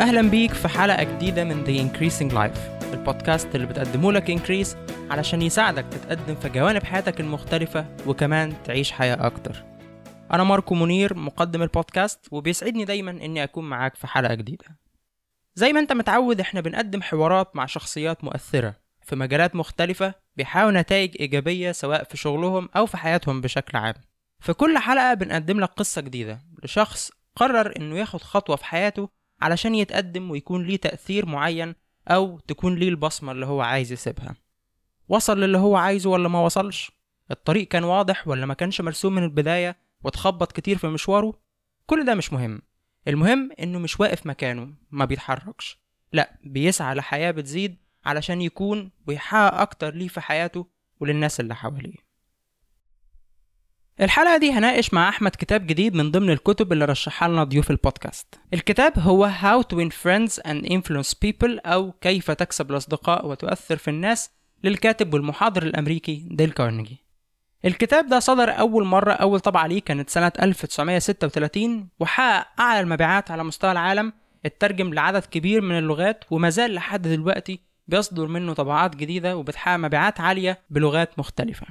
أهلا بيك في حلقة جديدة من The Increasing Life البودكاست اللي بتقدمه لك Increase علشان يساعدك تتقدم في جوانب حياتك المختلفة وكمان تعيش حياة أكتر. أنا ماركو منير مقدم البودكاست وبيسعدني دايما إني أكون معاك في حلقة جديدة. زي ما أنت متعود إحنا بنقدم حوارات مع شخصيات مؤثرة في مجالات مختلفة بيحققوا نتائج إيجابية سواء في شغلهم أو في حياتهم بشكل عام. في كل حلقة بنقدم لك قصة جديدة لشخص قرر إنه ياخد خطوة في حياته علشان يتقدم ويكون ليه تأثير معين أو تكون ليه البصمة اللي هو عايز يسيبها. وصل للي هو عايزه ولا ما وصلش؟ الطريق كان واضح ولا ما كانش مرسوم من البداية واتخبط كتير في مشواره؟ كل ده مش مهم. المهم إنه مش واقف مكانه ما بيتحركش. لأ بيسعى لحياة بتزيد علشان يكون ويحقق أكتر ليه في حياته وللناس اللي حواليه. الحلقة دي هناقش مع أحمد كتاب جديد من ضمن الكتب اللي رشحها لنا ضيوف البودكاست. الكتاب هو How to Win Friends and Influence People أو كيف تكسب الأصدقاء وتؤثر في الناس للكاتب والمحاضر الأمريكي ديل كارنيجي. الكتاب ده صدر أول مرة أول طبعة ليه كانت سنة 1936 وحقق أعلى المبيعات على مستوى العالم اترجم لعدد كبير من اللغات وما زال لحد دلوقتي بيصدر منه طبعات جديدة وبتحقق مبيعات عالية بلغات مختلفة.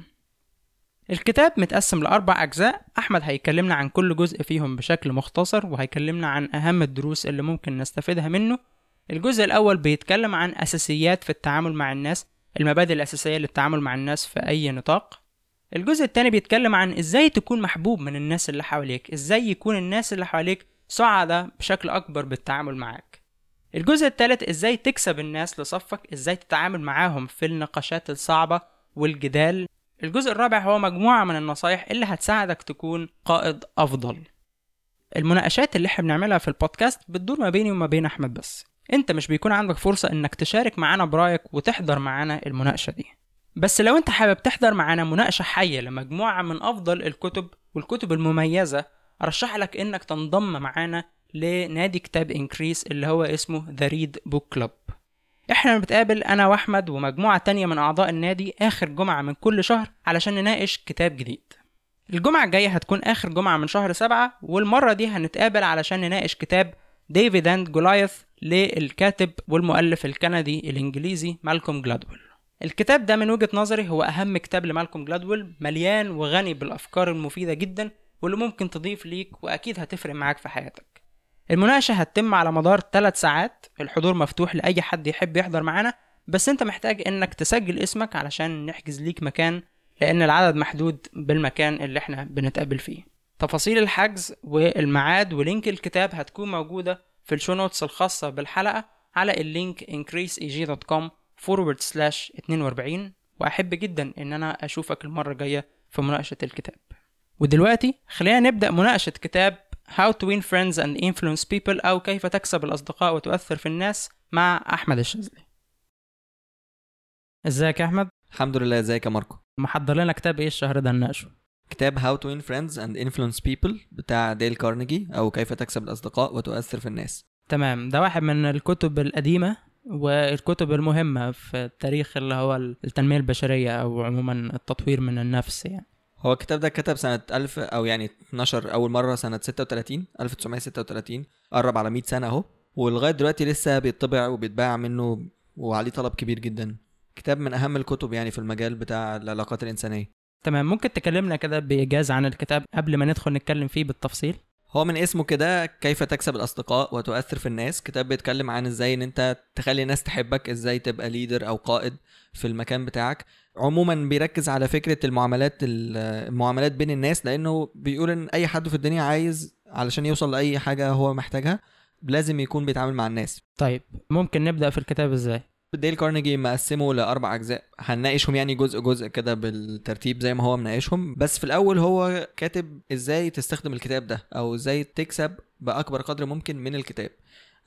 الكتاب متقسم لأربع أجزاء. أحمد هيكلمنا عن كل جزء فيهم بشكل مختصر وهيكلمنا عن أهم الدروس اللي ممكن نستفيدها منه. الجزء الأول بيتكلم عن أساسيات في التعامل مع الناس المبادئ الأساسية للتعامل مع الناس في أي نطاق. الجزء التاني بيتكلم عن إزاي تكون محبوب من الناس اللي حواليك إزاي يكون الناس اللي حواليك سعداء بشكل أكبر بالتعامل معاك. الجزء الثالث إزاي تكسب الناس لصفك إزاي تتعامل معاهم في النقاشات الصعبة والجدال. الجزء الرابع هو مجموعة من النصايح اللي هتساعدك تكون قائد أفضل. المناقشات اللي إحنا بنعملها في البودكاست بتدور ما بيني وما بين أحمد بس. إنت مش بيكون عندك فرصة إنك تشارك معانا برأيك وتحضر معانا المناقشة دي. بس لو إنت حابب تحضر معانا مناقشة حية لمجموعة من أفضل الكتب والكتب المميزة أرشح لك إنك تنضم معانا لنادي كتاب Increase اللي هو اسمه The Read Book Club إحنا بنتقابل أنا وأحمد ومجموعة تانية من أعضاء النادي آخر جمعة من كل شهر علشان نناقش كتاب جديد. الجمعة الجاية هتكون آخر جمعة من شهر سبعة والمرة دي هنتقابل علشان نناقش كتاب ديفيد أند جولايث للكاتب والمؤلف الكندي الإنجليزي مالكوم جلادويل. الكتاب ده من وجهة نظري هو أهم كتاب لمالكوم جلادويل مليان وغني بالأفكار المفيدة جدا واللي ممكن تضيف ليك وأكيد هتفرق معاك في حياتك. المناقشة هتتم على مدار 3 ساعات الحضور مفتوح لأي حد يحب يحضر معانا بس أنت محتاج إنك تسجل اسمك علشان نحجز ليك مكان لأن العدد محدود بالمكان اللي إحنا بنتقابل فيه. تفاصيل الحجز والميعاد و link الكتاب هتكون موجودة في ال show notes الخاصة بالحلقة على ال link increaseeg.com forward slash 42 وأحب جدا إن أنا أشوفك المرة الجاية في مناقشة الكتاب. ودلوقتي خلينا نبدأ مناقشة كتاب How to win friends and influence people أو كيف تكسب الأصدقاء وتؤثر في الناس مع أحمد الشاذلي. إزيك يا أحمد؟ الحمد لله إزيك يا ماركو؟ محضر لنا كتاب إيه الشهر ده نناقشه؟ كتاب How to Win Friends and Influence People بتاع ديل كارنيجي أو كيف تكسب الأصدقاء وتؤثر في الناس. تمام. ده واحد من الكتب القديمة والكتب المهمة في التاريخ اللي هو التنمية البشرية أو عموما التطوير من النفس يعني. هو الكتاب ده اتكتب سنة 1000 أو يعني 12 أول مرة سنة 36 1936 قرب على 100 سنة أهو. ولغاية دلوقتي لسه بيطبع وبيتباع منه وعليه طلب كبير جدا. كتاب من أهم الكتب يعني في المجال بتاع العلاقات الإنسانية. تمام. ممكن تكلمنا كده بإيجاز عن الكتاب قبل ما ندخل نتكلم فيه بالتفصيل؟ هو من اسمه كده كيف تكسب الأصدقاء وتؤثر في الناس. كتاب بيتكلم عن إزاي إن أنت تخلي الناس تحبك إزاي تبقى ليدر أو قائد في المكان بتاعك. عموما بيركز على فكرة المعاملات المعاملات بين الناس لأنه بيقول إن أي حد في الدنيا عايز علشان يوصل لأي حاجة هو محتاجها لازم يكون بيتعامل مع الناس. طيب ممكن نبدأ في الكتاب إزاي؟ ديل كارنيجي مقسمه لأربع أجزاء. هنناقشهم يعني جزء جزء كده بالترتيب زي ما هو مناقشهم. بس في الأول هو كاتب إزاي تستخدم الكتاب ده أو إزاي تكسب بأكبر قدر ممكن من الكتاب.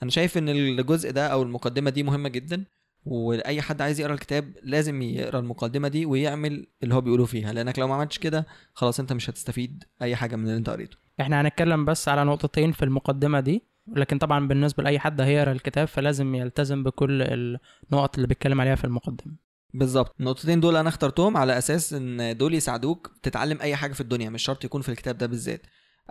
أنا شايف إن الجزء ده أو المقدمة دي مهمة جدا وأي حد عايز يقرأ الكتاب لازم يقرأ المقدمة دي ويعمل اللي هو بيقوله فيها. لأنك لو ما عملتش كده خلاص أنت مش هتستفيد أي حاجة من اللي أنت قريته. إحنا هنتكلم بس على نقطتين في المقدمة دي. لكن طبعا بالنسبة لأي حد هيقرأ الكتاب فلازم يلتزم بكل النقط اللي بيتكلم عليها في المقدمة. بالظبط. النقطتين دول أنا اخترتهم على أساس إن دول يساعدوك تتعلم أي حاجة في الدنيا مش شرط يكون في الكتاب ده بالذات.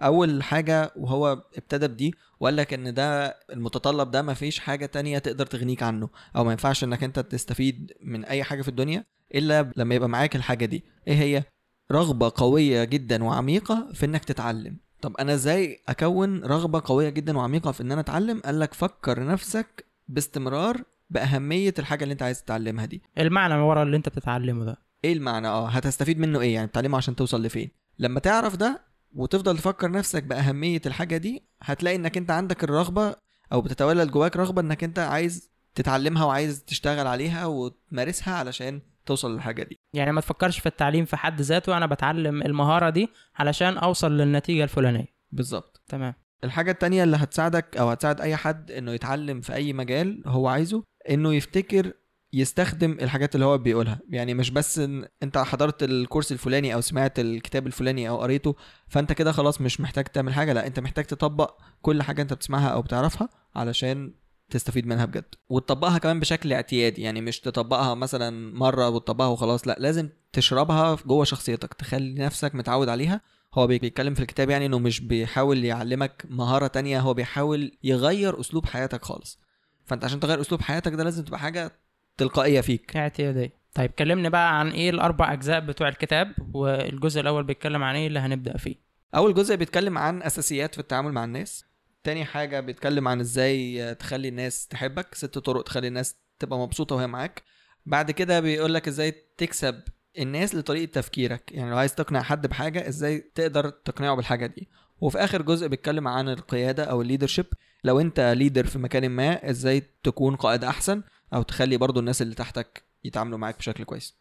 أول حاجة وهو ابتدى بدي وقال لك إن ده المتطلب ده ما فيش حاجة تانية تقدر تغنيك عنه أو ما ينفعش إنك أنت تستفيد من أي حاجة في الدنيا إلا لما يبقى معاك الحاجة دي. إيه هي؟ رغبة قوية جدا وعميقة في إنك تتعلم. طب أنا إزاي أكون رغبة قوية جدا وعميقة في إن أنا أتعلم؟ قال لك فكر نفسك باستمرار بأهمية الحاجة اللي أنت عايز تتعلمها دي. المعنى ورا اللي أنت بتتعلمه ده. إيه المعنى؟ آه هتستفيد منه إيه؟ يعني بتعلمه عشان توصل لفين؟ لما تعرف ده وتفضل تفكر نفسك بأهمية الحاجة دي هتلاقي إنك أنت عندك الرغبة أو بتتولد جواك رغبة إنك أنت عايز تتعلمها وعايز تشتغل عليها وتمارسها علشان توصل للحاجة دي. يعني ما تفكرش في التعليم في حد ذاته أنا بتعلم المهارة دي علشان أوصل للنتيجة الفلانية. بالظبط. تمام. الحاجة التانية اللي هتساعدك أو هتساعد أي حد إنه يتعلم في أي مجال هو عايزه إنه يفتكر يستخدم الحاجات اللي هو بيقولها. يعني مش بس إن أنت حضرت الكورس الفلاني أو سمعت الكتاب الفلاني أو قريته فأنت كده خلاص مش محتاج تعمل حاجة لا أنت محتاج تطبق كل حاجة أنت بتسمعها أو بتعرفها علشان تستفيد منها بجد. وتطبقها كمان بشكل اعتيادي يعني مش تطبقها مثلا مرة وتطبقها وخلاص لا لازم تشربها جوه شخصيتك تخلي نفسك متعود عليها. هو بيتكلم في الكتاب يعني إنه مش بيحاول يعلمك مهارة تانية هو بيحاول يغير أسلوب حياتك خالص. فأنت عشان تغير أسلوب حياتك ده لازم تبقى حاجة تلقائية فيك. اعتيادية. طيب كلمني بقى عن إيه الأربع أجزاء بتوع الكتاب والجزء الأول بيتكلم عن إيه اللي هنبدأ فيه؟ أول جزء بيتكلم عن أساسيات في التعامل مع الناس. تاني حاجة بيتكلم عن إزاي تخلي الناس تحبك ست طرق تخلي الناس تبقى مبسوطة وهي معاك. بعد كده بيقول لك إزاي تكسب الناس لطريقة تفكيرك. يعني لو عايز تقنع حد بحاجة إزاي تقدر تقنعه بالحاجة دي. وفي آخر جزء بيتكلم عن القيادة أو ال leadership لو أنت leader في مكان ما إزاي تكون قائد أحسن أو تخلي برضو الناس اللي تحتك يتعاملوا معاك بشكل كويس.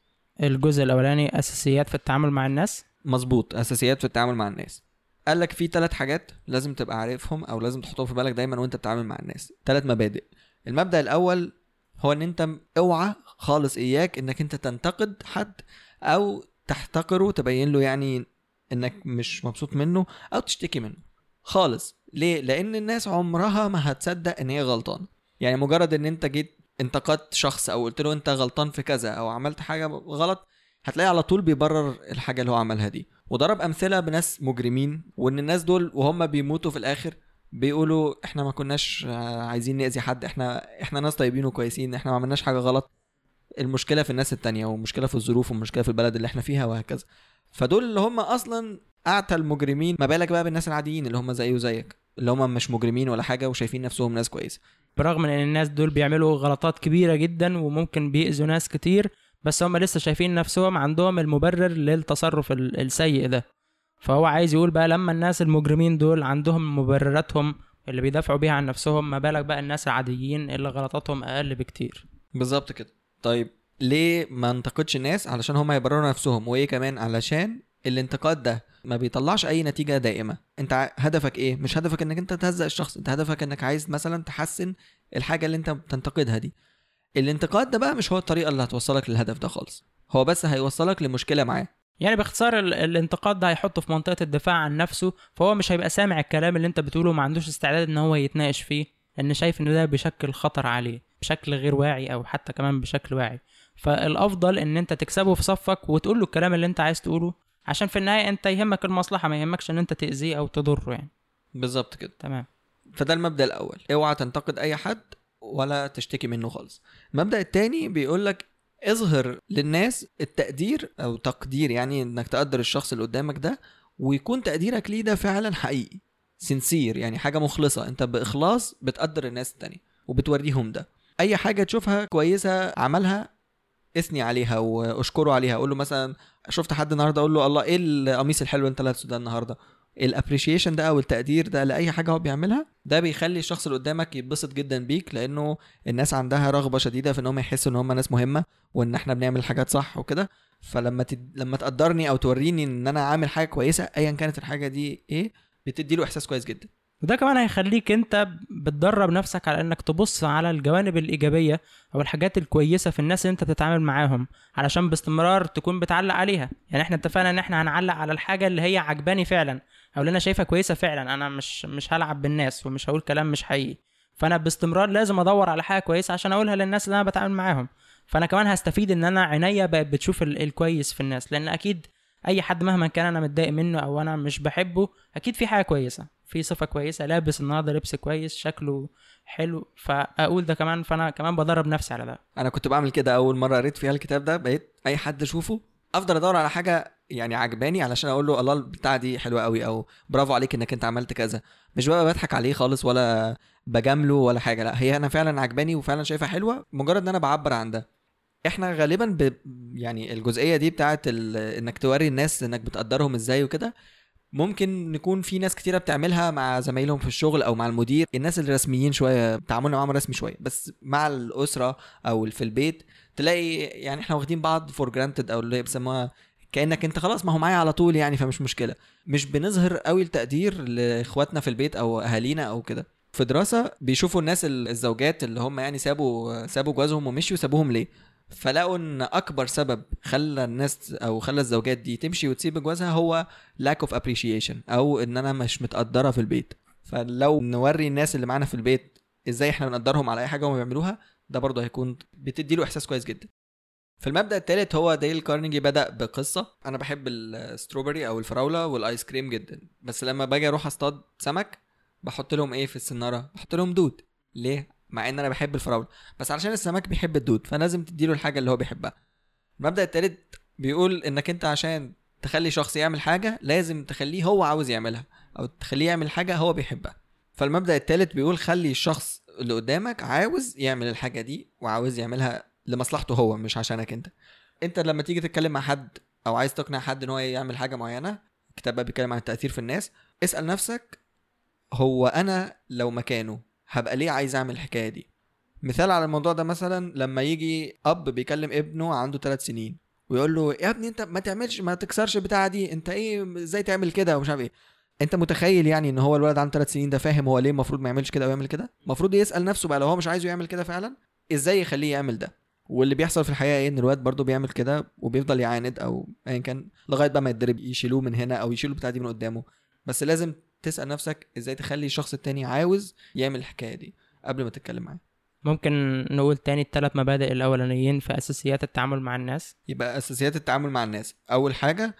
الجزء الأولاني أساسيات في التعامل مع الناس. مظبوط أساسيات في التعامل مع الناس. قال لك في ثلاث حاجات لازم تبقى عارفهم أو لازم تحطهم في بالك دايما وأنت بتتعامل مع الناس. ثلاث مبادئ. المبدأ الأول هو إن أنت أوعى خالص إياك إنك أنت تنتقد حد أو تحتقره تبين له يعني إنك مش مبسوط منه أو تشتكي منه. خالص. ليه؟ لأن الناس عمرها ما هتصدق إن هي غلطانة. يعني مجرد إن أنت جيت انتقدت شخص أو قلت له أنت غلطان في كذا أو عملت حاجة غلط هتلاقي على طول بيبرر الحاجة اللي هو عملها دي. وضرب أمثلة بناس مجرمين وإن الناس دول وهم بيموتوا في الآخر بيقولوا إحنا ما كناش آه، عايزين نأذي حد إحنا إحنا ناس طيبين وكويسين إحنا ما عملناش حاجة غلط. المشكلة في الناس التانية والمشكلة في الظروف والمشكلة في البلد اللي إحنا فيها وهكذا. فدول اللي هم أصلا أعتى المجرمين ما بالك بقى بالناس العاديين اللي هم زي وزيك اللي هم مش مجرمين ولا حاجة وشايفين نفسهم ناس كويسة. برغم إن الناس دول بيعملوا غلطات كبيرة جدا وممكن بيأذوا ناس كتير بس هم لسه شايفين نفسهم عندهم المبرر للتصرف ال- السيء ده. فهو عايز يقول بقى لما الناس المجرمين دول عندهم مبرراتهم اللي بيدافعوا بيها عن نفسهم ما بالك بقى الناس العاديين اللي غلطاتهم أقل بكتير. بالظبط كده. طيب ليه ما انتقدش الناس علشان هم يبرروا نفسهم؟ وإيه كمان؟ علشان الانتقاد ده ما بيطلعش أي نتيجة دائمة. أنت هدفك إيه؟ مش هدفك إنك أنت تهزق الشخص أنت هدفك إنك عايز مثلا تحسن الحاجة اللي أنت بتنتقدها دي. الانتقاد ده بقى مش هو الطريقة اللي هتوصلك للهدف ده خالص. هو بس هيوصلك لمشكلة معاه. يعني باختصار ال- الانتقاد ده هيحطه في منطقة الدفاع عن نفسه فهو مش هيبقى سامع الكلام اللي انت بتقوله وما عندوش استعداد ان هو يتناقش فيه لأن شايف ان ده بيشكل خطر عليه بشكل غير واعي أو حتى كمان بشكل واعي. فالأفضل إن أنت تكسبه في صفك وتقول له الكلام اللي أنت عايز تقوله عشان في النهاية أنت يهمك المصلحة ما يهمكش إن أنت تأذيه أو تضره يعني. بالظبط كده. تمام. فده المبدأ الأول. اوعى تنتقد أي حد ولا تشتكي منه خالص. المبدأ التاني بيقول لك اظهر للناس التقدير أو تقدير يعني إنك تقدر الشخص اللي قدامك ده ويكون تقديرك ليه ده فعلا حقيقي سنسير يعني حاجة مخلصة. أنت بإخلاص بتقدر الناس التانية وبتوريهم ده. أي حاجة تشوفها كويسة عملها اثني عليها واشكره عليها. أقول له مثلا شفت حد النهارده؟ أقول له الله إيه القميص الحلو أنت لابسه ده النهارده؟ الابريشيشن ده أو التقدير ده لأي حاجة هو بيعملها ده بيخلي الشخص اللي قدامك يتبسط جدا بيك لأنه الناس عندها رغبة شديدة في إن هم يحسوا إن هم ناس مهمة وإن إحنا بنعمل حاجات صح وكده. فلما تد... لما تقدرني أو توريني إن أنا عامل حاجة كويسة ايا كانت الحاجة دي إيه بتدي له إحساس كويس جدا. وده كمان هيخليك أنت بتدرب نفسك على إنك تبص على الجوانب الإيجابية أو الحاجات الكويسة في الناس اللي أنت بتتعامل معاهم علشان باستمرار تكون بتعلق عليها. يعني إحنا اتفقنا إن إحنا هنعلق على الحاجة اللي هي عجباني فعلا. أو اللي أنا شايفها كويسة فعلا أنا مش مش هلعب بالناس ومش هقول كلام مش حقيقي. فأنا باستمرار لازم أدور على حاجة كويسة عشان أقولها للناس اللي أنا بتعامل معاهم. فأنا كمان هستفيد إن أنا عينيا بقت بتشوف ال- الكويس في الناس لأن أكيد أي حد مهما كان أنا متضايق منه أو أنا مش بحبه أكيد في حاجة كويسة في صفة كويسة لابس النهارده لبس كويس شكله حلو فأقول ده كمان فأنا كمان بدرب نفسي على ده. أنا كنت بعمل كده أول مرة قريت فيها الكتاب ده بقيت أي حد أشوفه أفضل أدور على حاجة يعني عجباني علشان أقول له الله البتاعة دي حلوة قوي أو برافو عليك إنك أنت عملت كذا. مش بقى بضحك عليه خالص ولا بجامله ولا حاجة لأ هي أنا فعلا عجباني وفعلا شايفها حلوة مجرد إن أنا بعبر عن ده. إحنا غالبا ب... يعني الجزئية دي بتاعت ال... إنك توري الناس إنك بتقدرهم إزاي وكده ممكن نكون في ناس كتيرة بتعملها مع زمايلهم في الشغل أو مع المدير الناس الرسميين شوية تعاملنا معاهم رسمي شوية بس مع الأسرة أو في البيت تلاقي يعني إحنا واخدين بعض for granted أو اللي بيسموها كأنك انت خلاص ما هو معايا على طول يعني فمش مشكلة. مش بنظهر قوي التقدير لإخواتنا في البيت أو أهالينا أو كده. في دراسة بيشوفوا الناس ال- الزوجات اللي هم يعني سابوا سابوا جوازهم ومشيوا سابوهم ليه؟ فلقوا إن أكبر سبب خلى الناس أو خلى الزوجات دي تمشي وتسيب جوازها هو lack of appreciation أو إن أنا مش متقدرة في البيت. فلو نوري الناس اللي معانا في البيت إزاي إحنا بنقدرهم على أي حاجة هم بيعملوها ده برضه هيكون بتدي له إحساس كويس جدا. في المبدأ الثالث هو ديل كارنيجي بدأ بقصة. أنا بحب ال strawberry أو الفراولة والآيس كريم جدا. بس لما باجي أروح أصطاد سمك بحط لهم إيه في السنارة؟ بحط لهم دود. ليه؟ مع إن أنا بحب الفراولة. بس علشان السمك بيحب الدود فلازم تديله الحاجة اللي هو بيحبها. المبدأ الثالث بيقول إنك أنت عشان تخلي شخص يعمل حاجة لازم تخليه هو عاوز يعملها أو تخليه يعمل حاجة هو بيحبها. فالمبدأ الثالث بيقول خلي الشخص اللي قدامك عاوز يعمل الحاجة دي وعاوز يعملها لمصلحته هو مش عشانك انت. انت لما تيجي تتكلم مع حد أو عايز تقنع حد إن هو يعمل حاجة معينة الكتاب بقى بيتكلم عن التأثير في الناس اسأل نفسك هو أنا لو مكانه هبقى ليه عايز أعمل الحكاية دي؟ مثال على الموضوع ده مثلا لما يجي أب بيكلم ابنه عنده ثلاث سنين ويقول له يا ابني أنت ما تعملش ما تكسرش البتاعه دي أنت إيه إزاي تعمل كده؟ ومش عارف إيه. أنت متخيل يعني إن هو الولد عنده ثلاث سنين ده فاهم هو ليه المفروض ما يعملش كده أو يعمل كده؟ المفروض يسأل نفسه بقى لو هو مش عايزه يعمل كده فعلا إزاي يخليه يعمل ده؟ واللي بيحصل في الحقيقة إيه إن الواد برضه بيعمل كده وبيفضل يعاند أو ايا كان لغاية بقى ما يتضرب يشيلوه من هنا أو يشيلوا البتاعة دي من قدامه. بس لازم تسأل نفسك إزاي تخلي الشخص التاني عاوز يعمل الحكاية دي قبل ما تتكلم معاه. ممكن نقول تاني الثلاث مبادئ الأولانيين في أساسيات التعامل مع الناس. يبقى أساسيات التعامل مع الناس. أول حاجة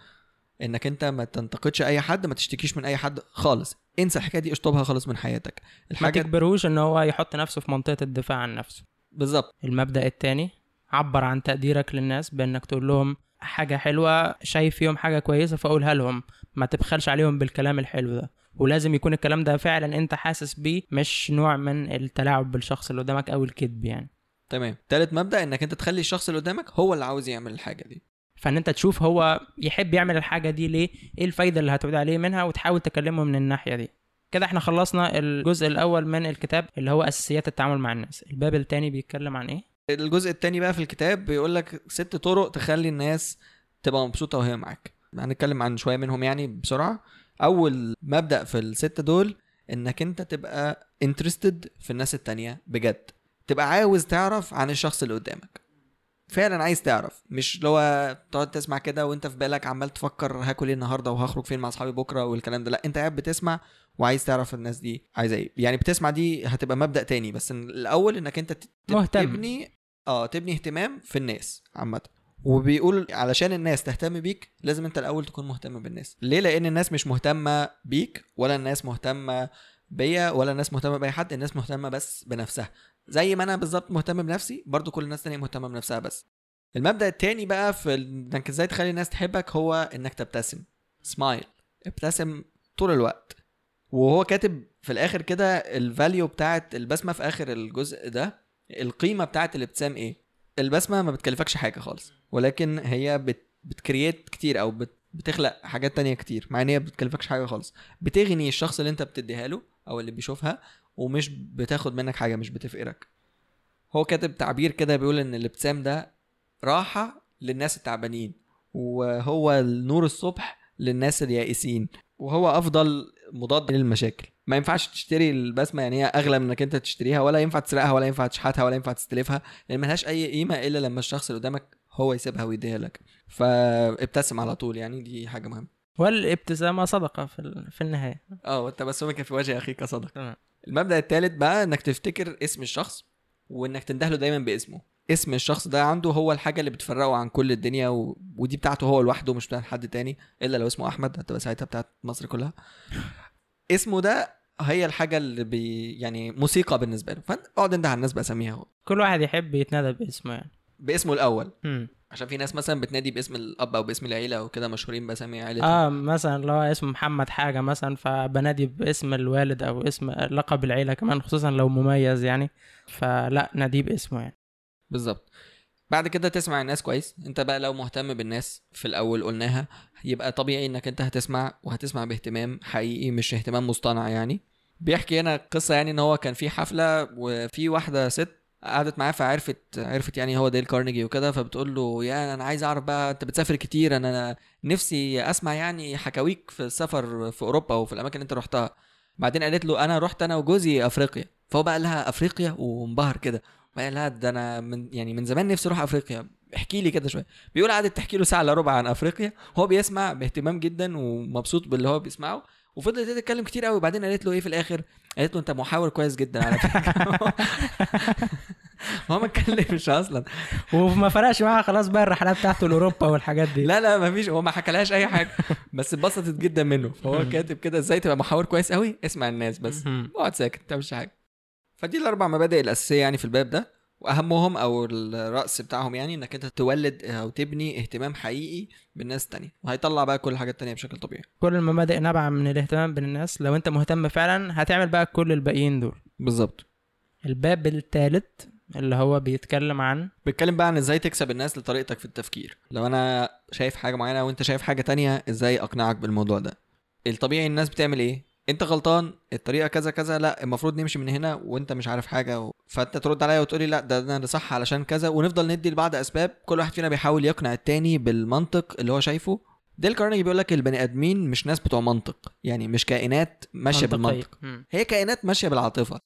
إنك أنت ما تنتقدش أي حد ما تشتكيش من أي حد خالص. انسى الحكاية دي اشطبها خالص من حياتك. ما الحاجة تجبروش إن هو يحط نفسه في منطقة الدفاع عن نفسه. بالظبط. المبدأ التاني عبر عن تقديرك للناس بأنك تقول لهم حاجة حلوة شايف فيهم حاجة كويسة فقولها لهم. ما تبخلش عليهم بالكلام الحلو ده. ولازم يكون الكلام ده فعلا أنت حاسس بيه مش نوع من التلاعب بالشخص اللي قدامك أو الكذب يعني. تمام. تالت مبدأ إنك أنت تخلي الشخص اللي قدامك هو اللي عاوز يعمل الحاجة دي. فإن أنت تشوف هو يحب يعمل الحاجة دي ليه إيه الفايدة اللي هتعود عليه منها وتحاول تكلمه من الناحية دي. كده إحنا خلصنا الجزء الأول من الكتاب اللي هو أساسيات التعامل مع الناس. الباب التاني بيتكلم عن إيه؟ الجزء التاني بقى في الكتاب بيقول لك ست طرق تخلي الناس تبقى مبسوطة وهي معاك. هنتكلم عن شوية منهم يعني بسرعة. أول مبدأ في الست دول إنك أنت تبقى انترستد في الناس التانية بجد. تبقى عاوز تعرف عن الشخص اللي قدامك. فعلا عايز تعرف. مش لو تقعد تسمع كده وأنت في بالك عمال تفكر هاكل إيه النهارده وهخرج فين مع أصحابي بكرة والكلام ده. لأ أنت قاعد بتسمع وعايز تعرف الناس دي عايزة إيه. يعني بتسمع دي هتبقى مبدأ تاني. بس الأول إنك أنت مهتم. تبني آه تبني اهتمام في الناس عامة. وبيقول علشان الناس تهتم بيك لازم انت الأول تكون مهتم بالناس. ليه؟ لأن الناس مش مهتمة بيك ولا الناس مهتمة بيا ولا الناس مهتمة بأي حد الناس مهتمة بس بنفسها. زي ما أنا بالظبط مهتم بنفسي برضو كل الناس تانية مهتمة بنفسها بس. المبدأ التاني بقى في إنك إزاي تخلي الناس تحبك هو إنك تبتسم. سمايل ابتسم طول الوقت. وهو كاتب في الآخر كده الفاليو بتاعت البسمة في آخر الجزء ده. القيمة بتاعت الابتسام إيه؟ البسمة ما بتكلفكش حاجة خالص ولكن هي بت بتكريت كتير أو بت بتخلق حاجات تانية كتير مع إن هي بتكلفكش حاجة خالص. بتغني الشخص اللي أنت بتديها له أو اللي بيشوفها ومش بتاخد منك حاجة مش بتفقرك هو كاتب تعبير كده بيقول إن الابتسام ده راحة للناس التعبانين وهو النور الصبح للناس اليائسين وهو أفضل مضاد للمشاكل. ما ينفعش تشتري البسمة يعني هي أغلى من إنك أنت تشتريها ولا ينفع تسرقها ولا ينفع تشحتها ولا ينفع تستلفها لأن ملهاش أي قيمة إلا لما الشخص اللي قدامك هو يسيبها ويديها لك. فابتسم على طول يعني دي حاجة مهمة. والابتسامة صدقة في في النهاية. آه والتبسمك في وجه أخيك صدق تمام. المبدأ الثالث بقى إنك تفتكر اسم الشخص وإنك تنده له دايما باسمه. اسم الشخص ده عنده هو الحاجة اللي بتفرقه عن كل الدنيا و... ودي بتاعته هو لوحده مش بتاعت حد تاني إلا لو اسمه أحمد هتبقى ساعتها بتاعت مصر كلها. اسمه ده هي الحاجة اللي بي يعني موسيقى بالنسبة له. فانت اقعد انت على الناس بأساميها هو. كل واحد يحب يتنادى باسمه يعني. باسمه الأول. مم. عشان في ناس مثلا بتنادي باسم الأب أو باسم العيلة أو كده مشهورين بأسامي عيلتهم آه مثلا لو اسمه محمد حاجة مثلا فبنادي باسم الوالد أو اسم لقب العيلة كمان خصوصا لو مميز يعني. فلا ناديه باسمه يعني. بالظبط. بعد كده تسمع الناس كويس. أنت بقى لو مهتم بالناس في الأول قلناها يبقى طبيعي إنك أنت هتسمع وهتسمع باهتمام حقيقي مش اهتمام مصطنع يعني. بيحكي هنا قصة يعني إن هو كان في حفلة وفي واحدة ست قعدت معاه فعرفت عرفت يعني هو ديل كارنيجي وكده فبتقول له يا أنا عايز أعرف بقى أنت بتسافر كتير أنا نفسي أسمع يعني حكاويك في السفر في أوروبا وفي الأماكن اللي أنت رحتها. بعدين قالت له أنا رحت أنا وجوزي أفريقيا. فهو بقى لها أفريقيا وانبهر كده. وقال لها ده أنا من يعني من زمان نفسي أروح أفريقيا. احكي لي كده شوية. بيقول قعدت تحكي له ساعة إلا ربع عن أفريقيا. هو بيسمع باهتمام جدا ومبسوط باللي هو بيسمعه. وفضلت تتكلم كتير قوي. وبعدين قالت له إيه في الآخر؟ قالت له أنت محاور كويس جدا على فكرة. هو ما اتكلمش أصلا. وما فرقش معاها خلاص بقى الرحلات بتاعته لأوروبا والحاجات دي. لا لا ما فيش. هو ما حكالهاش أي حاجة. بس اتبسطت جدا منه. فهو كاتب كده إزاي تبقى محاور كويس قوي؟ اسمع الناس بس. اقعد ساكت ما تعملش حاجة. فدي الأربع مبادئ الأساسية يعني في الباب ده. وأهمهم أو الرأس بتاعهم يعني إنك أنت تولد أو تبني اهتمام حقيقي بالناس التانية. وهيطلع بقى كل الحاجات التانية بشكل طبيعي. كل المبادئ نابعة من الاهتمام بين الناس لو أنت مهتم فعلا هتعمل بقى كل الباقيين دول. بالظبط. الباب الثالث اللي هو بيتكلم عن بتكلم بقى عن إزاي تكسب الناس لطريقتك في التفكير. لو أنا شايف حاجة معينة وأنت شايف حاجة تانية إزاي أقنعك بالموضوع ده؟ الطبيعي الناس بتعمل إيه؟ انت غلطان الطريقة كذا كذا لا المفروض نمشي من هنا وانت مش عارف حاجة و... فانت ترد عليا وتقولي لا ده ده صح علشان كذا ونفضل ندي لبعض أسباب كل واحد فينا بيحاول يقنع التاني بالمنطق اللي هو شايفه ديل كارنيجي بيقول لك البني آدمين مش ناس بتوع منطق يعني مش كائنات ماشية منطقية. بالمنطق. هي كائنات ماشية بالعاطفة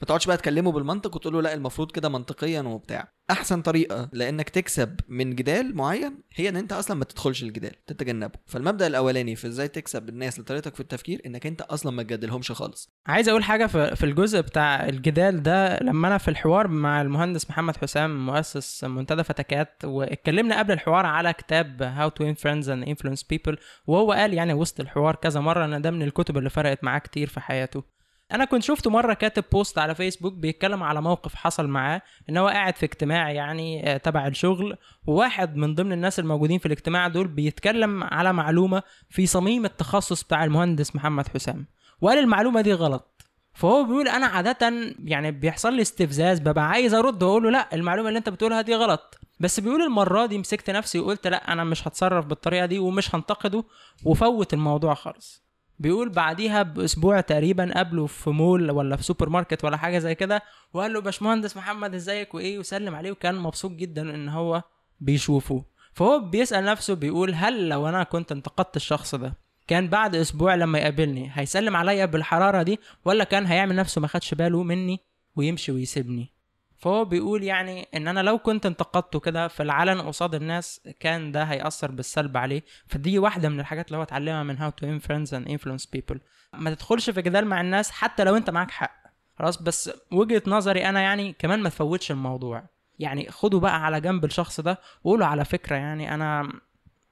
ما تقعدش بقى تكلمه بالمنطق وتقول له لا المفروض كده منطقيا وبتاع. أحسن طريقة لإنك تكسب من جدال معين هي إن أنت أصلا ما تدخلش الجدال تتجنبه. فالمبدأ الأولاني في إزاي تكسب الناس لطريقتك في التفكير إنك أنت أصلا ما تجادلهمش خالص. عايز أقول حاجة في الجزء بتاع الجدال ده لما أنا في الحوار مع المهندس محمد حسام مؤسس منتدى فتكات واتكلمنا قبل الحوار على كتاب How to Win Friends and influence people وهو قال يعني وسط الحوار كذا مرة إن ده من الكتب اللي فرقت معاه كتير في حياته. أنا كنت شفته مرة كاتب post على فيسبوك بيتكلم على موقف حصل معاه إن هو قاعد في اجتماع يعني آه، تبع الشغل وواحد من ضمن الناس الموجودين في الاجتماع دول بيتكلم على معلومة في صميم التخصص بتاع المهندس محمد حسام. وقال المعلومة دي غلط. فهو بيقول أنا عادة يعني بيحصل لي استفزاز ببقى عايز أرد وأقول له لا المعلومة اللي أنت بتقولها دي غلط. بس بيقول المرة دي مسكت نفسي وقلت لا أنا مش هتصرف بالطريقة دي ومش هنتقده وفوت الموضوع خالص. بيقول بعديها بأسبوع تقريبا قابله في مول ولا في سوبر ماركت ولا حاجة زي كده وقال له باشمهندس محمد إزيك وإيه؟ وسلم عليه وكان مبسوط جدا إن هو بيشوفه. فهو بيسأل نفسه بيقول هل لو أنا كنت انتقدت الشخص ده كان بعد أسبوع لما يقابلني هيسلم عليا بالحرارة دي ولا كان هيعمل نفسه ما خدش باله مني ويمشي ويسيبني؟ فهو بيقول يعني إن أنا لو كنت انتقدته كده في العلن قصاد الناس كان ده هيأثر بالسلب عليه. فدي واحدة من الحاجات اللي هو اتعلمها من How to Win Friends and Influence People. ما تدخلش في جدال مع الناس حتى لو أنت معاك حق. خلاص بس وجهة نظري أنا يعني كمان ما تفوتش الموضوع. يعني خدوا بقى على جنب الشخص ده وقولوا على فكرة يعني أنا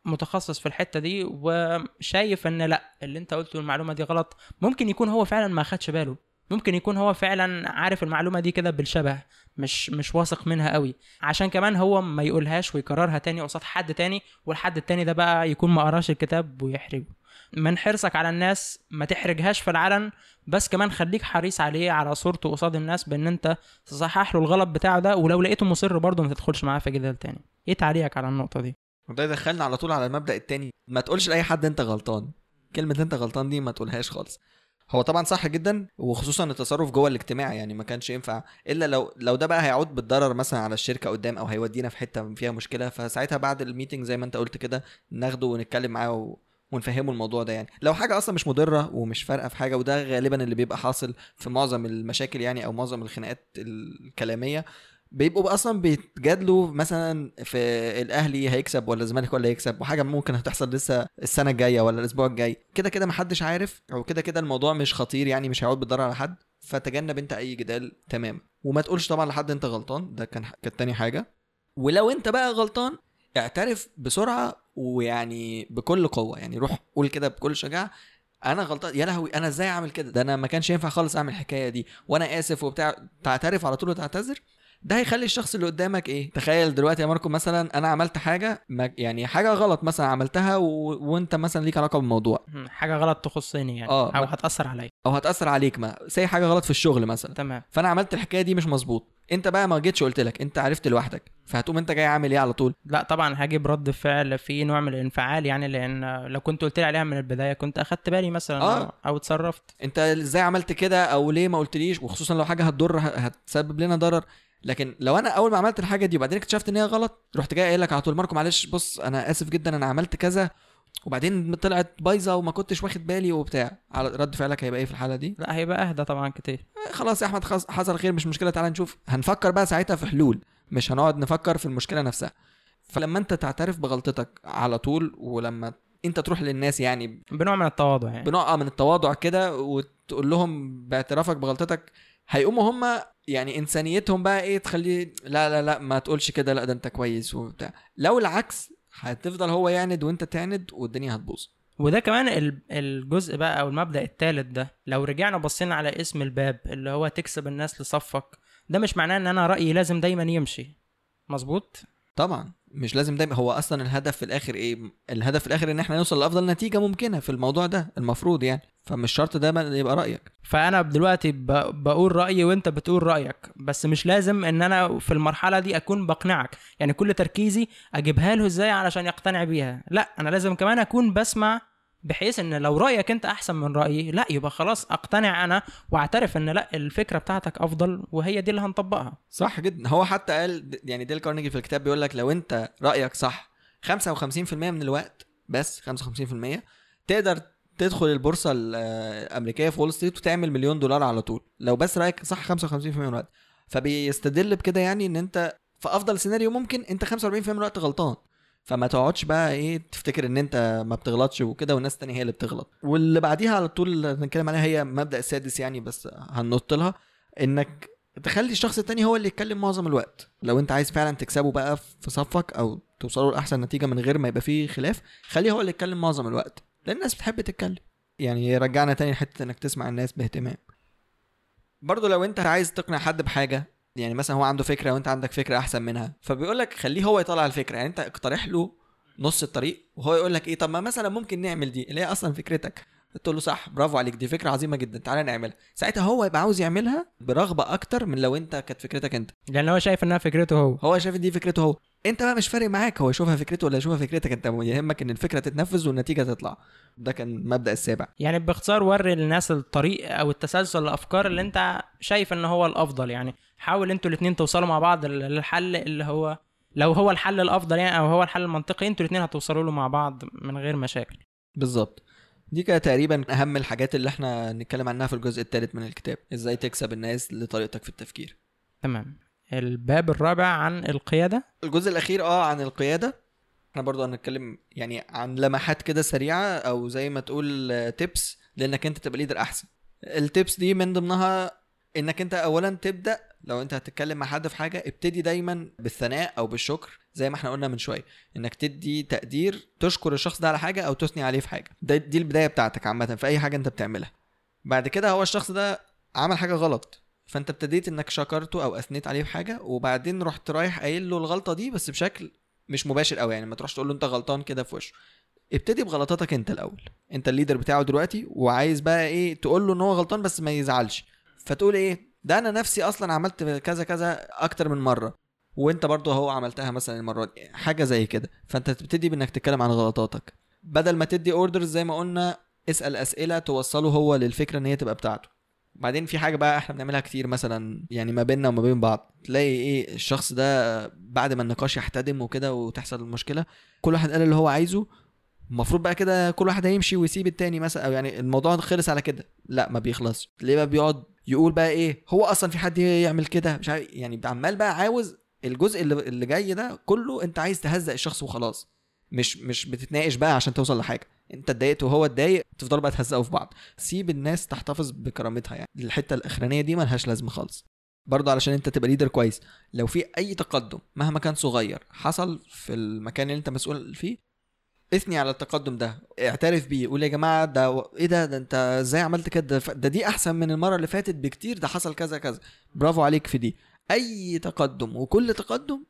متخصص في الحتة دي وشايف إن لأ اللي أنت قلته المعلومة دي غلط. ممكن يكون هو فعلا ما خدش باله. ممكن يكون هو فعلا عارف المعلومة دي كده بالشبه. مش مش واثق منها قوي. عشان كمان هو ما يقولهاش ويكررها تاني قصاد حد تاني والحد التاني ده بقى يكون ما قراش الكتاب ويحرجه. من حرصك على الناس ما تحرجهاش في العلن بس كمان خليك حريص عليه على صورته قصاد الناس بإن أنت تصحح له الغلط بتاعه ده ولو لقيته مصر برضه ما تدخلش معاه في جدال تاني. إيه تعليقك على النقطة دي؟ وده يدخلنا على طول على المبدأ التاني. ما تقولش لأي حد أنت غلطان. كلمة أنت غلطان دي ما تقولهاش خالص. هو طبعا صح جدا وخصوصا التصرف جوه الاجتماع يعني ما كانش ينفع. إلا لو لو ده بقى هيعود بالضرر مثلا على الشركة قدام أو هيودينا في حتة فيها مشكلة فساعتها بعد الميتنج زي ما أنت قلت كده ناخده ونتكلم معاه و... ونفهمه الموضوع ده يعني. لو حاجة أصلا مش مضرة ومش فارقة في حاجة وده غالبا اللي بيبقى حاصل في معظم المشاكل يعني أو معظم الخناقات الكلامية بيبقوا أصلا بيتجادلوا مثلا في الأهلي هيكسب ولا الزمالك ولا هيكسب وحاجة ممكن هتحصل لسه السنة الجاية ولا الأسبوع الجاي. كده كده محدش عارف أو كده كده الموضوع مش خطير يعني مش هيعود بالضرر على حد. فتجنب أنت أي جدال تمام. وما تقولش طبعا لحد أنت غلطان ده كان كانت تاني حاجة. ولو أنت بقى غلطان اعترف بسرعة ويعني بكل قوة. يعني روح قول كده بكل شجاعة أنا غلطان يا لهوي أنا إزاي أعمل كده؟ ده أنا ما كانش ينفع خالص أعمل الحكاية دي. وأنا آسف وبتاع تعترف على طول وتعتذر؟ ده هيخلي الشخص اللي قدامك إيه؟ تخيل دلوقتي يا ماركو مثلا أنا عملت حاجة يعني حاجة غلط مثلا عملتها و... وأنت مثلا ليك علاقة بالموضوع. حاجة غلط تخصني يعني. آه، أو هتأثر عليا. أو هتأثر عليك ما زي حاجة غلط في الشغل مثلا. تمام. فأنا عملت الحكاية دي مش مظبوط. أنت بقى ما جيتش قلت لك أنت عرفت لوحدك. فهتقوم أنت جاي عامل إيه على طول؟ لا طبعا هجيب رد فعل في نوع من الانفعال يعني لأن لو كنت قلت لي عليها من البداية كنت أخدت بالي مثلا آه. أو اتصرفت. أنت إزاي عملت كده أو ليه ما قلتليش؟ وخصوصا لو حاجة هتضر هتسبب لنا ضرر. لكن لو أنا أول ما عملت الحاجة دي وبعدين اكتشفت إن هي غلط رحت جاي قايل لك على طول ماركو معلش بص أنا آسف جدا أنا عملت كذا وبعدين طلعت بايظة وما كنتش واخد بالي وبتاع. على رد فعلك هيبقى إيه في الحالة دي؟ لا هيبقى أهدى طبعا كتير. آه، خلاص يا أحمد حصل خير مش مشكلة تعالى نشوف. هنفكر بقى ساعتها في حلول مش هنقعد نفكر في المشكلة نفسها. فلما أنت تعترف بغلطتك على طول ولما أنت تروح للناس يعني بنوع من التواضع يعني. بنوع من التواضع كده وتقول لهم باعترافك بغلطتك هيقوموا هم يعني إنسانيتهم بقى إيه تخليه لا لا لا ما تقولش كده لا ده أنت كويس وبتاع. لو العكس هتفضل هو يعند وأنت تعند والدنيا هتبوظ. وده كمان ال- الجزء بقى أو المبدأ الثالث ده لو رجعنا بصينا على اسم الباب اللي هو تكسب الناس لصفك ده مش معناه إن أنا رأيي لازم دايما يمشي. مظبوط؟ طبعا. مش لازم دايما هو أصلا الهدف في الآخر إيه؟ الهدف في الآخر إن إحنا نوصل لأفضل نتيجة ممكنة في الموضوع ده المفروض يعني. فمش شرط دايما يبقى رأيك. فأنا دلوقتي بقول رأيي وأنت بتقول رأيك بس مش لازم إن أنا في المرحلة دي أكون بقنعك. يعني كل تركيزي أجيبها له إزاي علشان يقتنع بيها؟ لا أنا لازم كمان أكون بسمع بحيث إن لو رأيك أنت أحسن من رأيي لا يبقى خلاص أقتنع أنا وأعترف إن لا الفكرة بتاعتك أفضل وهي دي اللي هنطبقها. صح جدا. هو حتى قال يعني ديل كارنيجي في الكتاب بيقول لك لو أنت رأيك صح 55% من الوقت بس 55% تقدر تدخل البورصة الأمريكية في وول ستريت وتعمل مليون دولار على طول. لو بس رأيك صح 55% من الوقت. فبيستدل بكده يعني إن أنت في أفضل سيناريو ممكن أنت 45% من الوقت غلطان. فما تقعدش بقى إيه تفتكر إن أنت ما بتغلطش وكده والناس التانية هي اللي بتغلط. واللي بعديها على طول هنتكلم عليها هي مبدأ السادس يعني بس هننط لها إنك تخلي الشخص التاني هو اللي يتكلم معظم الوقت. لو أنت عايز فعلا تكسبه بقى في صفك أو توصلوا لأحسن نتيجة من غير ما يبقى فيه خلاف خليه هو اللي يتكلم معظم الوقت. لأن الناس بتحب تتكلم. يعني رجعنا تاني لحتة إنك تسمع الناس باهتمام. برضه لو أنت عايز تقنع حد بحاجة يعني مثلا هو عنده فكرة وأنت عندك فكرة أحسن منها فبيقول لك خليه هو يطلع الفكرة. يعني أنت اقترح له نص الطريق وهو يقول لك إيه طب ما مثلا ممكن نعمل دي اللي هي أصلا فكرتك. تقول له صح برافو عليك دي فكرة عظيمة جدا تعالى نعملها. ساعتها هو يبقى عاوز يعملها برغبة أكتر من لو أنت كانت فكرتك أنت. لأن هو شايف إنها فكرته هو. هو شايف إن دي فكرته هو. أنت بقى مش فارق معاك هو يشوفها فكرته ولا يشوفها فكرتك أنت يهمك إن الفكرة تتنفذ والنتيجة تطلع. ده كان مبدأ السابع. يعني باختصار وري للناس الطريق أو التسلسل الأفكار اللي أنت شايف إن هو الأفضل يعني. حاول أنتوا الاثنين توصلوا مع بعض للحل اللي هو لو هو الحل الأفضل يعني أو هو الحل المنطقي أنتوا الاثنين هتوصلوا له مع بعض من غير مشاكل. بالظبط. دي كانت تقريبا أهم الحاجات اللي إحنا نتكلم عنها في الجزء الثالث من الكتاب. إزاي تكسب الناس لطريقتك في التفكير. تمام. الباب الرابع عن القيادة. الجزء الأخير آه عن القيادة. إحنا برضو هنتكلم يعني عن لمحات كده سريعة أو زي ما تقول tips لإنك أنت تبقى leader أحسن. ال tips دي من ضمنها إنك أنت اولا تبدأ لو انت هتتكلم مع حد في حاجة ابتدي دايما بالثناء أو بالشكر زي ما إحنا قلنا من شوية إنك تدي تقدير تشكر الشخص ده على حاجة أو تثني عليه في حاجة. ده دي البداية بتاعتك عامة في أي حاجة أنت بتعملها. بعد كده هو الشخص ده عمل حاجة غلط فأنت ابتديت إنك شكرته أو أثنيت عليه في حاجة وبعدين رحت رايح قايل له الغلطة دي بس بشكل مش مباشر قوي يعني ما تروحش تقول له أنت غلطان كده في وشه. ابتدي بغلطاتك أنت الأول. أنت ال leader بتاعه دلوقتي وعايز بقى إيه تقول له إن هو غلطان بس ما يزعلش. فتقول إيه ده أنا نفسي أصلا عملت كذا كذا أكتر من مرة. وانت برضه هو عملتها مثلا المرة دي حاجة زي كده. فانت تبتدي بانك تتكلم عن غلطاتك. بدل ما تدي orders زي ما قلنا اسأل أسئلة توصله هو للفكرة ان هي تبقى بتاعته. بعدين في حاجة بقى إحنا بنعملها كتير مثلا يعني ما بيننا وما بين بعض. تلاقي إيه الشخص ده بعد ما النقاش يحتدم وكده وتحصل المشكلة كل واحد قال اللي هو عايزه المفروض بقى كده كل واحد هيمشي ويسيب التاني مثلا أو يعني الموضوع خلص على كده. لا ما بيخلصش. ليه بقى بيقعد يقول بقى إيه؟ هو أصلا في حد يعمل كده؟ مش عارف يعني عمال بقى عاوز الجزء اللي, اللي جاي ده كله أنت عايز تهزق الشخص وخلاص. مش مش بتتناقش بقى عشان توصل لحاجة. أنت اتضايقت وهو اتضايق تفضلوا بقى تهزقوا في بعض. سيب الناس تحتفظ بكرامتها يعني. الحتة الأخرانية دي ملهاش لازمة خالص. برضه علشان أنت تبقى ليدر كويس. لو في أي تقدم مهما كان صغير حصل في المكان اللي أنت مسؤول فيه اثني على التقدم ده اعترف بيه قول يا جماعة ده و... إيه ده؟ ده أنت إزاي عملت كده؟ ف- ده دي أحسن من المرة اللي فاتت بكتير ده حصل كذا كذا. برافو عليك في دي. أي تقدم وكل تقدم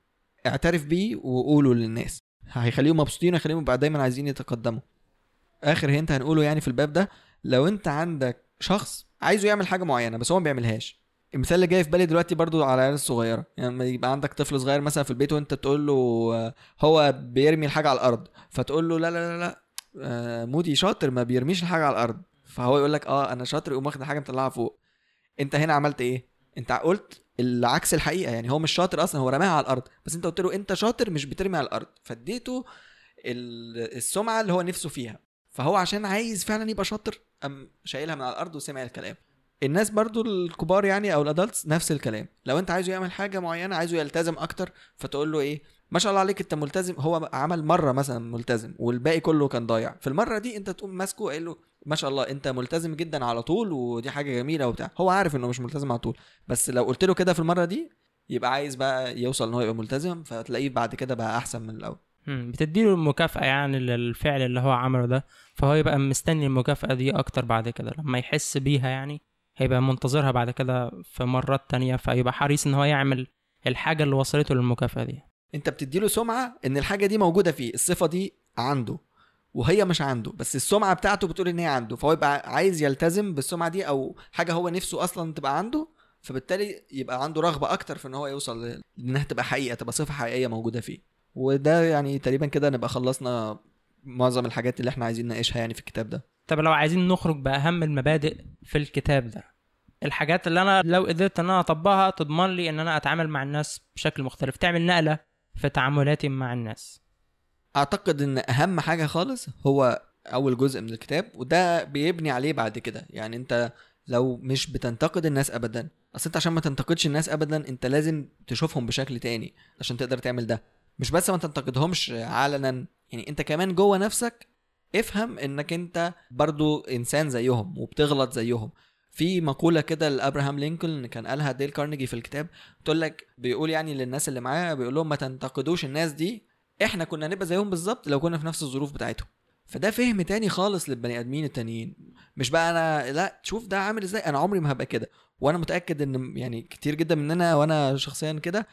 اعترف بيه وقوله للناس. هيخليهم مبسوطين ويخليهم يبقى دايما عايزين يتقدموا. آخر هنت هنقوله يعني في الباب ده لو أنت عندك شخص عايزه يعمل حاجة معينة بس هو ما بيعملهاش المثال اللي جاي في بالي دلوقتي برضو على العيال الصغيرة. يعني لما يبقى عندك طفل صغير مثلا في البيت وانت تقول له آه، هو بيرمي الحاجة على الأرض فتقول له لا لا لا لا آه، مودي شاطر ما بيرميش الحاجة على الأرض. فهو يقول لك آه أنا شاطر يقوم واخد الحاجة مطلعها فوق. أنت هنا عملت إيه؟ أنت قلت العكس الحقيقة. يعني هو مش شاطر أصلا هو رماها على الأرض. بس أنت قلت له أنت شاطر مش بترمي على الأرض. فاديته ال- السمعة اللي هو نفسه فيها. فهو عشان عايز فعلا يبقى شاطر قام شايلها من على الأرض وسمع الكلام. الناس برضو الكبار يعني أو الادلتس نفس الكلام. لو أنت عايزه يعمل حاجة معينة عايزه يلتزم أكتر فتقول له إيه؟ ما شاء الله عليك أنت ملتزم. هو عمل مرة مثلا ملتزم والباقي كله كان ضايع. في المرة دي أنت تقوم ماسكه قايل له ما شاء الله أنت ملتزم جدا على طول ودي حاجة جميلة وبتاع. هو عارف إنه مش ملتزم على طول. بس لو قلت له كده في المرة دي يبقى عايز بقى يوصل إن هو يبقى ملتزم فتلاقيه بعد كده بقى أحسن من الأول. مم، بتديله المكافأة يعني للفعل اللي هو عمله ده فهو يبقى مستني المكافأة دي أكتر بعد كده. لما يحس بيها يعني هيبقى منتظرها بعد كده في مرات تانية فيبقى حريص إن هو يعمل الحاجة اللي وصلته للمكافأة دي. أنت بتديله سمعة إن الحاجة دي موجودة فيه الصفة دي عنده وهي مش عنده بس السمعة بتاعته بتقول إن هي عنده فهو يبقى عايز يلتزم بالسمعة دي أو حاجة هو نفسه أصلا تبقى عنده فبالتالي يبقى عنده رغبة أكتر في إن هو يوصل إنها تبقى حقيقة تبقى صفة حقيقية موجودة فيه. وده يعني تقريبا كده نبقى خلصنا معظم الحاجات اللي إحنا عايزين نناقشها يعني في الكتاب ده. طب لو عايزين نخرج بأهم المبادئ في الكتاب ده الحاجات اللي أنا لو قدرت إن أنا أطبقها تضمن لي إن أنا أتعامل مع الناس بشكل مختلف تعمل نقلة في تعاملاتي مع الناس. أعتقد إن أهم حاجة خالص هو أول جزء من الكتاب وده بيبني عليه بعد كده. يعني أنت لو مش بتنتقد الناس ابدا أصل أنت عشان ما تنتقدش الناس ابدا أنت لازم تشوفهم بشكل تاني عشان تقدر تعمل ده. مش بس ما تنتقدهمش علنا يعني أنت كمان جوه نفسك افهم انك انت برضو انسان زيهم وبتغلط زيهم. في مقولة كده لأبراهام لينكولن كان قالها ديل كارنيجي في الكتاب تقول لك بيقول يعني للناس اللي معاه بيقول لهم ما تنتقدوش الناس دي إحنا كنا نبقى زيهم بالظبط لو كنا في نفس الظروف بتاعتهم. فده فهم تاني خالص للبني آدمين التانيين. مش بقى أنا لأ شوف ده عامل إزاي. أنا عمري ما هبقى كده. وأنا متأكد إن يعني كتير جدا مننا وأنا شخصيا كده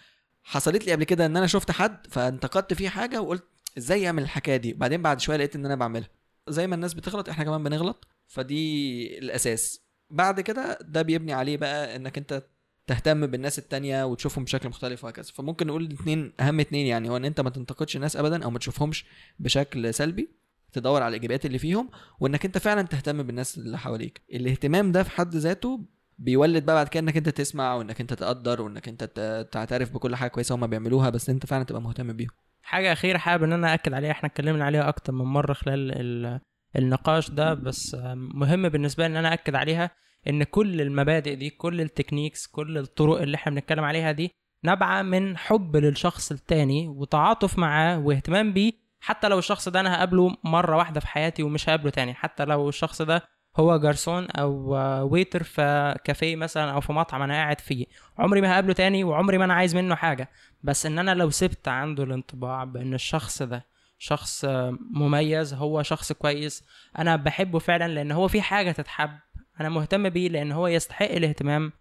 حصلت لي قبل كده إن أنا شفت حد فانتقدت فيه حاجة وقلت إزاي يعمل الحكاية دي؟ بعدين بعد شوية لقيت إن أنا بعملها. زي ما الناس بتغلط إحنا كمان بنغلط. فدي الأساس. بعد كده ده بيبني عليه بقى إنك أنت تهتم بالناس التانية وتشوفهم بشكل مختلف وهكذا. فممكن نقول اتنين أهم اتنين يعني هو إن أنت ما تنتقدش الناس ابدا أو ما تشوفهمش بشكل سلبي تدور على الإيجابيات اللي فيهم وإنك أنت فعلا تهتم بالناس اللي حواليك. الاهتمام ده في حد ذاته بيولد بقى بعد كده إنك أنت تسمع وإنك أنت تقدر وإنك أنت تعترف بكل حاجة كويسة هما بيعملوها بس أنت فعلا تبقى مهتم بيهم. حاجة أخيرة حابب إن أنا أكد عليها إحنا اتكلمنا عليها أكتر من مرة خلال ال- النقاش ده بس مهم بالنسبة لي إن أنا أكد عليها إن كل المبادئ دي كل التكنيكس كل الطرق اللي إحنا بنتكلم عليها دي نابعة من حب للشخص التاني وتعاطف معاه واهتمام بيه حتى لو الشخص ده أنا هقابله مرة واحدة في حياتي ومش هقابله تاني حتى لو الشخص ده هو جرسون أو ويتر في كافيه مثلا أو في مطعم أنا قاعد فيه. عمري ما هقابله تاني وعمري ما أنا عايز منه حاجة. بس إن أنا لو سبت عنده الانطباع بإن الشخص ده شخص مميز هو شخص كويس أنا بحبه فعلا لأن هو في حاجة تتحب أنا مهتم بيه لأن هو يستحق الاهتمام.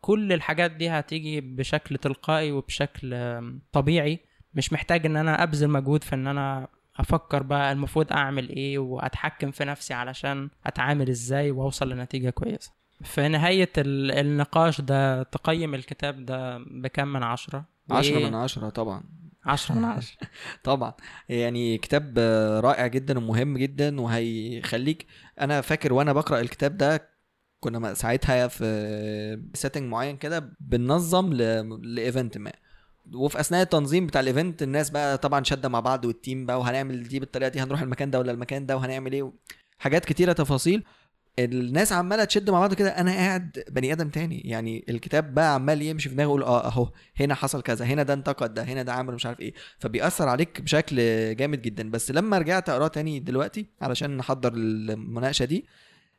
كل الحاجات دي هتيجي بشكل تلقائي وبشكل طبيعي. مش محتاج إن أنا أبذل مجهود في إن أنا أفكر بقى المفروض أعمل إيه وأتحكم في نفسي علشان أتعامل إزاي وأوصل لنتيجة كويسة. في نهاية ال- النقاش ده تقيم الكتاب ده بكم من عشرة؟ عشرة وإيه؟ من عشرة طبعا. عشرة من عشرة. طبعا. يعني كتاب رائع جدا ومهم جدا وهيخليك أنا فاكر وأنا بقرأ الكتاب ده كنا ساعتها في سيتنج معين كده بننظم ل event ما. وفي أثناء التنظيم بتاع ال event الناس بقى طبعا شادة مع بعض وال team بقى وهنعمل دي بالطريقة دي هنروح المكان ده ولا المكان ده وهنعمل إيه حاجات كتيرة تفاصيل. الناس عمالة تشد مع بعض كده. أنا قاعد بني آدم تاني. يعني الكتاب بقى عمال يمشي في دماغي يقول آه أهو هنا حصل كذا هنا ده انتقد ده هنا ده عمل مش عارف إيه. فبيأثر عليك بشكل جامد جدا. بس لما رجعت أقرأه تاني دلوقتي علشان نحضر المناقشة دي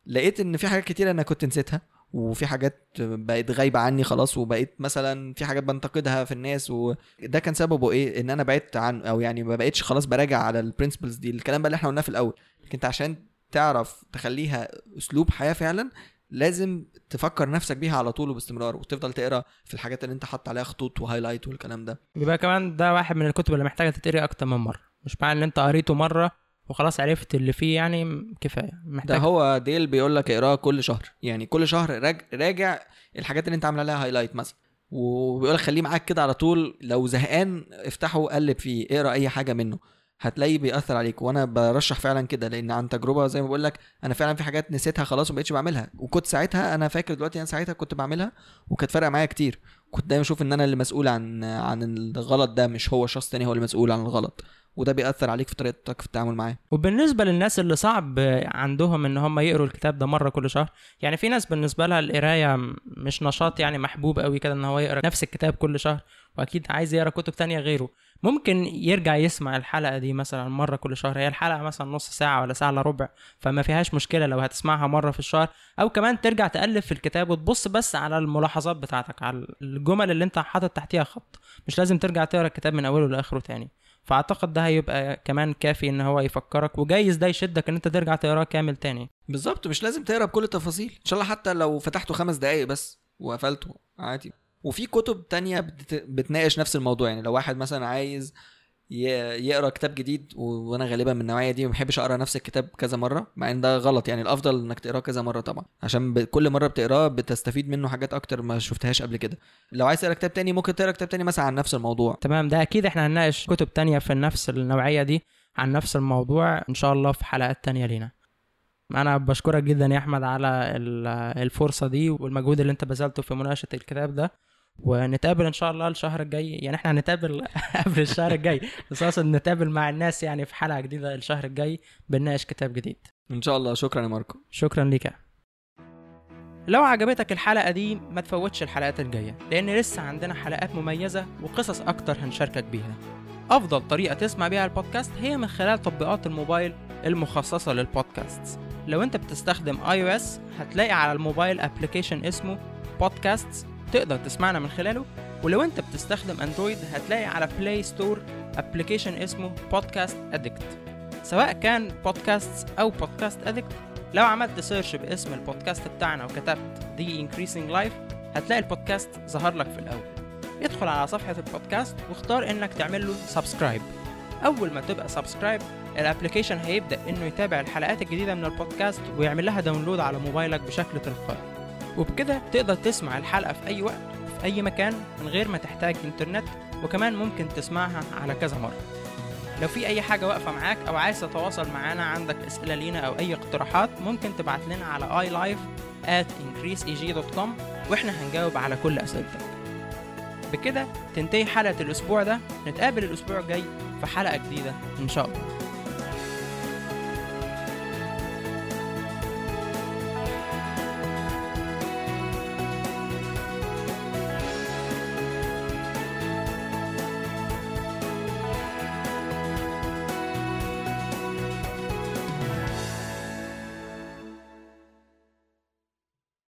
لقيت إن في حاجات كتير أنا كنت نسيتها. وفي حاجات بقت غايبة عني خلاص وبقيت مثلا في حاجات بنتقدها في الناس وده كان سببه إيه؟ إن أنا بعدت عن أو يعني ما بقتش خلاص براجع على ال principles دي الكلام بقى اللي إحنا قلناه في الأول. لكن أنت عشان تعرف تخليها أسلوب حياة فعلا لازم تفكر نفسك بيها على طول وباستمرار وتفضل تقرأ في الحاجات اللي أنت حاطط عليها خطوط و highlight والكلام ده. بيبقى كمان ده واحد من الكتب اللي محتاجة تتقري أكتر من مرة. مش معنى إن أنت قريته مرة وخلاص عرفت اللي فيه يعني كفاية ده محتاج هو ديل بيقول لك اقراه كل شهر. يعني كل شهر راج... راجع الحاجات اللي انت عامل عليها highlight مثلا. وبيقول لك خليه معاك كده على طول لو زهقان افتحه وقلب فيه اقرا أي حاجة منه. هتلاقيه بيأثر عليك. وأنا برشح فعلا كده لأن عن تجربة زي ما بقول لك أنا فعلا في حاجات نسيتها خلاص ومبقتش بعملها. وكنت ساعتها أنا فاكر دلوقتي أنا ساعتها كنت بعملها وكانت فارقة معايا كتير. كنت دايما أشوف إن أنا اللي مسؤول عن عن الغلط ده مش هو شخص تاني هو اللي مسؤول عن الغلط. وده بيأثر عليك في طريقتك في التعامل معاه. وبالنسبة للناس اللي صعب عندهم إن هم يقروا الكتاب ده مرة كل شهر يعني في ناس بالنسبة لها القراية م- مش نشاط يعني محبوب قوي كده إن هو يقرأ نفس الكتاب كل شهر وأكيد عايز يقرأ كتب تانية غيره. ممكن يرجع يسمع الحلقة دي مثلا مرة كل شهر هي الحلقة مثلا نص ساعة ولا ساعة إلا ربع فما فيهاش مشكلة لو هتسمعها مرة في الشهر. أو كمان ترجع تقلب في الكتاب وتبص بس على الملاحظات بتاعتك على الجمل اللي أنت حاطط تحتيها خط. مش لازم ترجع تقرأ الكتاب من أوله لآخره تاني. فاعتقد ده هيبقى كمان كافي إن هو يفكرك وجايز ده يشدك إن أنت ترجع تقراه كامل تاني بالظبط مش لازم تقرأ بكل التفاصيل إن شاء الله حتى لو فتحته خمس دقايق بس وقفلته عادي وفي كتب تانية بت... بتناقش نفس الموضوع يعني لو واحد مثلا عايز. يقرأ كتاب جديد. وأنا غالبا من النوعية دي ما بحبش أقرأ نفس الكتاب كذا مرة مع إن ده غلط. يعني الأفضل إنك تقراه كذا مرة طبعا عشان ب... كل مرة بتقراه بتستفيد منه حاجات أكتر ما شفتهاش قبل كده. لو عايز تقرأ كتاب تاني ممكن تقرأ كتاب تاني مثلا عن نفس الموضوع. تمام. ده أكيد إحنا هنناقش كتب تانية في نفس النوعية دي عن نفس الموضوع إن شاء الله في حلقات تانية لينا. أنا بشكرك جدا يا أحمد على ال- الفرصة دي والمجهود اللي أنت بذلته في مناقشة الكتاب ده. ونتقابل إن شاء الله الشهر الجاي. يعني إحنا هنتقابل قبل الشهر الجاي. بس أقصد نتقابل مع الناس يعني في حلقة جديدة الشهر الجاي بنناقش كتاب جديد. إن شاء الله. شكرا يا ماركو. شكرا ليك. لو عجبتك الحلقة دي ما تفوتش الحلقات الجاية لأن لسه عندنا حلقات مميزة وقصص أكتر هنشاركك بيها. أفضل طريقة تسمع بيها البودكاست هي من خلال تطبيقات الموبايل المخصصة للبودكاست لو أنت بتستخدم iOS هتلاقي على الموبايل application اسمه بودكاست تقدر تسمعنا من خلاله ولو أنت بتستخدم Android هتلاقي على Play Store application اسمه Podcast Addict سواء كان بودكاست أو Podcast Addict لو عملت search باسم البودكاست بتاعنا وكتبت The Increasing Life هتلاقي البودكاست ظهر لك في الأول. ادخل على صفحة البودكاست واختار إنك تعمل له subscribe أول ما تبقى subscribe ال application هيبدأ إنه يتابع الحلقات الجديدة من البودكاست ويعمل لها download على موبايلك بشكل تلقائي. وبكده تقدر تسمع الحلقة في أي وقت في أي مكان من غير ما تحتاج إنترنت وكمان ممكن تسمعها على كذا مرة. لو في أي حاجة واقفة معاك أو عايز تتواصل معانا عندك أسئلة لينا أو أي اقتراحات ممكن تبعت لنا على iLife at increaseeg.com وإحنا هنجاوب على كل أسئلتك. بكده تنتهي حلقة الأسبوع ده. نتقابل الأسبوع الجاي في حلقة جديدة إن شاء الله.